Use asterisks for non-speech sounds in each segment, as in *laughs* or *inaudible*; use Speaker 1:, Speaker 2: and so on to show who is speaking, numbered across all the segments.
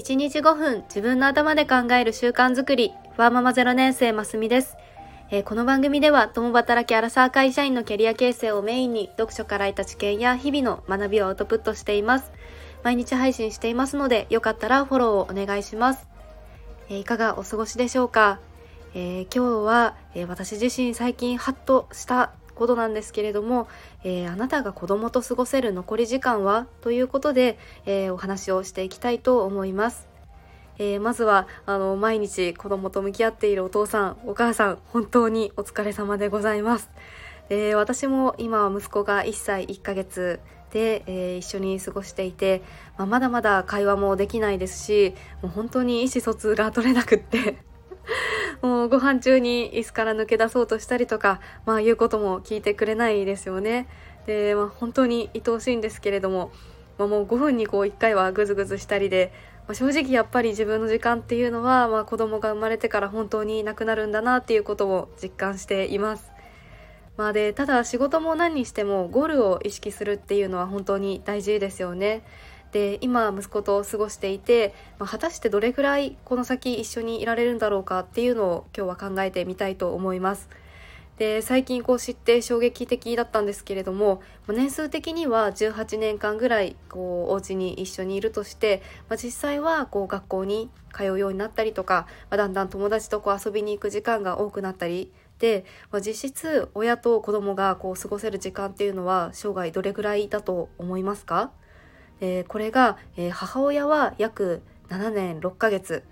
Speaker 1: 1日5分自分の頭で考える習慣づくり。ワーママ0年生ますみです、えー、この番組では共働きアラサー会社員のキャリア形成をメインに読書から得た知見や日々の学びをアウトプットしています。毎日配信していますのでよかったらフォローをお願いします、えー、いかがお過ごしでしょうか、えー、今日は、え私自身最近ハッとしたことなんですけれども、えー、あなたが子供と過ごせる残り時間は？ということで、えー、お話をしていきたいと思います。えー、まずはあの毎日子供と向き合っているお父さんお母さん本当にお疲れ様でございます。え私も今は息子が1歳1ヶ月で、え一緒に過ごしていて、まあ、まだまだ会話もできないですしもう本当に意思疎通が取れなくってもうご飯中に椅子から抜け出そうとしたりとか、まあ言うことも聞いてくれないですよね。で、まあ本当に愛おしいんですけれども、まあ、もう5分にこう1回はグズグズしたりで、まあ、正直やっぱり自分の時間っていうのは、まあ、子供が生まれてから本当になくなるんだなっていうことを実感しています。まあで、ただ仕事も何にしてもゴールを意識するっていうのは本当に大事ですよね。で今息子と過ごしていて、まあ、果たしてどれぐらいこの先一緒にいられるんだろうかっていうのを今日は考えてみたいと思います。で最近こう知って衝撃的だったんですけれども年数的には18年間ぐらいこうお家に一緒にいるとして、まあ、実際はこう学校に通うようになったりとか、まあ、だんだん友達とこう遊びに行く時間が多くなったりで、まあ、実質親と子供がこう過ごせる時間っていうのは生涯どれぐらいだと思いますか？えー、これが、えー、母親は約7年6ヶ月。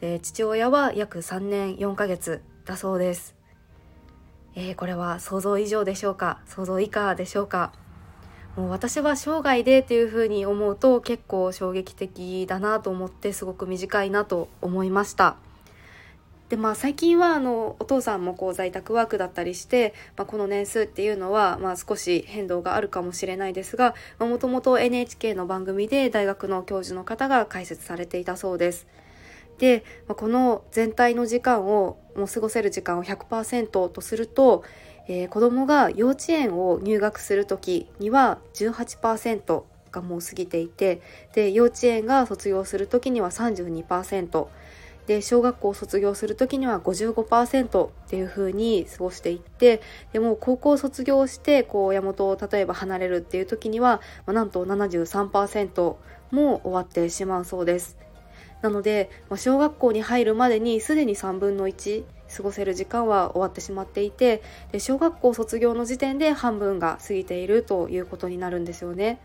Speaker 1: で父親は約3年4ヶ月だそうです、えー、これは想像以上でしょうか？想像以下でしょうか？もう私は生涯でっていうふうに思うと結構衝撃的だなと思ってすごく短いなと思いました。でまあ最近はあのお父さんもこう在宅ワークだったりして、まあ、この年数っていうのはまあ少し変動があるかもしれないですがもともと NHK の番組で大学の教授の方が解説されていたそうです。で、まあ、この全体の時間をもう過ごせる時間を100%とすると、えー、子供が幼稚園を入学する時には18%がもう過ぎていてで幼稚園が卒業する時には32%。で小学校を卒業する時には55%っていう風に過ごしていってでも高校を卒業してこう親元を例えば離れるっていう時には、まあ、なんと73%も終わってしまうそうです。なので、まあ、小学校に入るまでにすでに3分の1過ごせる時間は終わってしまっていてで小学校卒業の時点で半分が過ぎているということになるんですよね。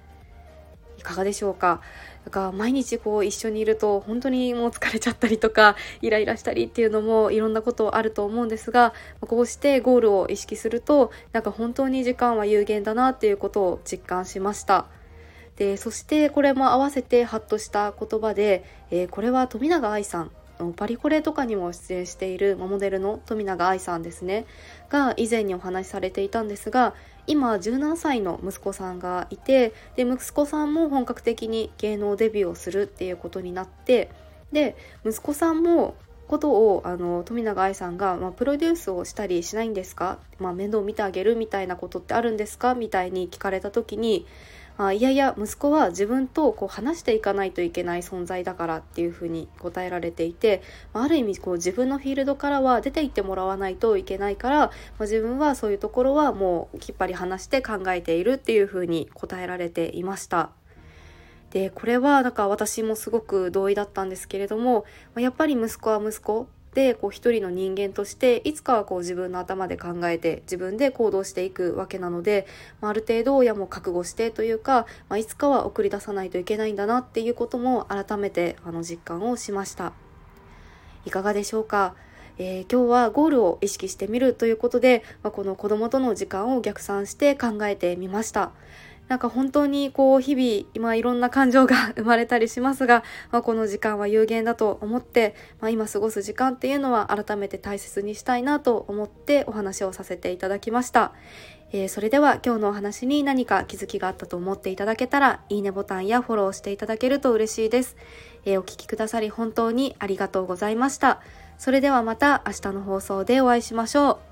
Speaker 1: いかがでしょうか？だから毎日こう一緒にいると本当にもう疲れちゃったりとか *laughs* イライラしたりっていうのもいろんなことあると思うんですがこうしてゴールを意識するとなんか本当に時間は有限だなっていうことを実感しました。でそしてこれも合わせてハッとした言葉で、えー、これは富永愛さんパリコレとかにも出演しているモデルの富永愛さんですねが以前にお話しされていたんですが今17歳の息子さんがいてで息子さんも本格的に芸能デビューをするっていうことになってで息子さんもことをあの富永愛さんが、まあ、プロデュースをしたりしないんですか、まあ、面倒見てあげるみたいなことってあるんですか？みたいに聞かれた時にあいやいや息子は自分とこう話していかないといけない存在だからっていうふうに答えられていてある意味こう自分のフィールドからは出ていってもらわないといけないから、まあ、自分はそういうところはもうきっぱり話して考えているっていうふうに答えられていました。でこれはなんか私もすごく同意だったんですけれどもやっぱり息子は息子でこう一人の人間としていつかはこう自分の頭で考えて自分で行動していくわけなので、まあ、ある程度親も覚悟してというか、まあ、いつかは送り出さないといけないんだなっていうことも改めてあの実感をしましたいかがでしょうか？えー、今日はゴールを意識してみるということで、まあ、この子供との時間を逆算して考えてみました。なんか本当にこう日々今いろんな感情が生まれたりしますが、まあ、この時間は有限だと思って、まあ、今過ごす時間っていうのは改めて大切にしたいなと思ってお話をさせていただきました。えー、それでは今日のお話に何か気づきがあったと思っていただけたらいいねボタンやフォローしていただけると嬉しいです。えー、お聴きくださり本当にありがとうございました。それではまた明日の放送でお会いしましょう。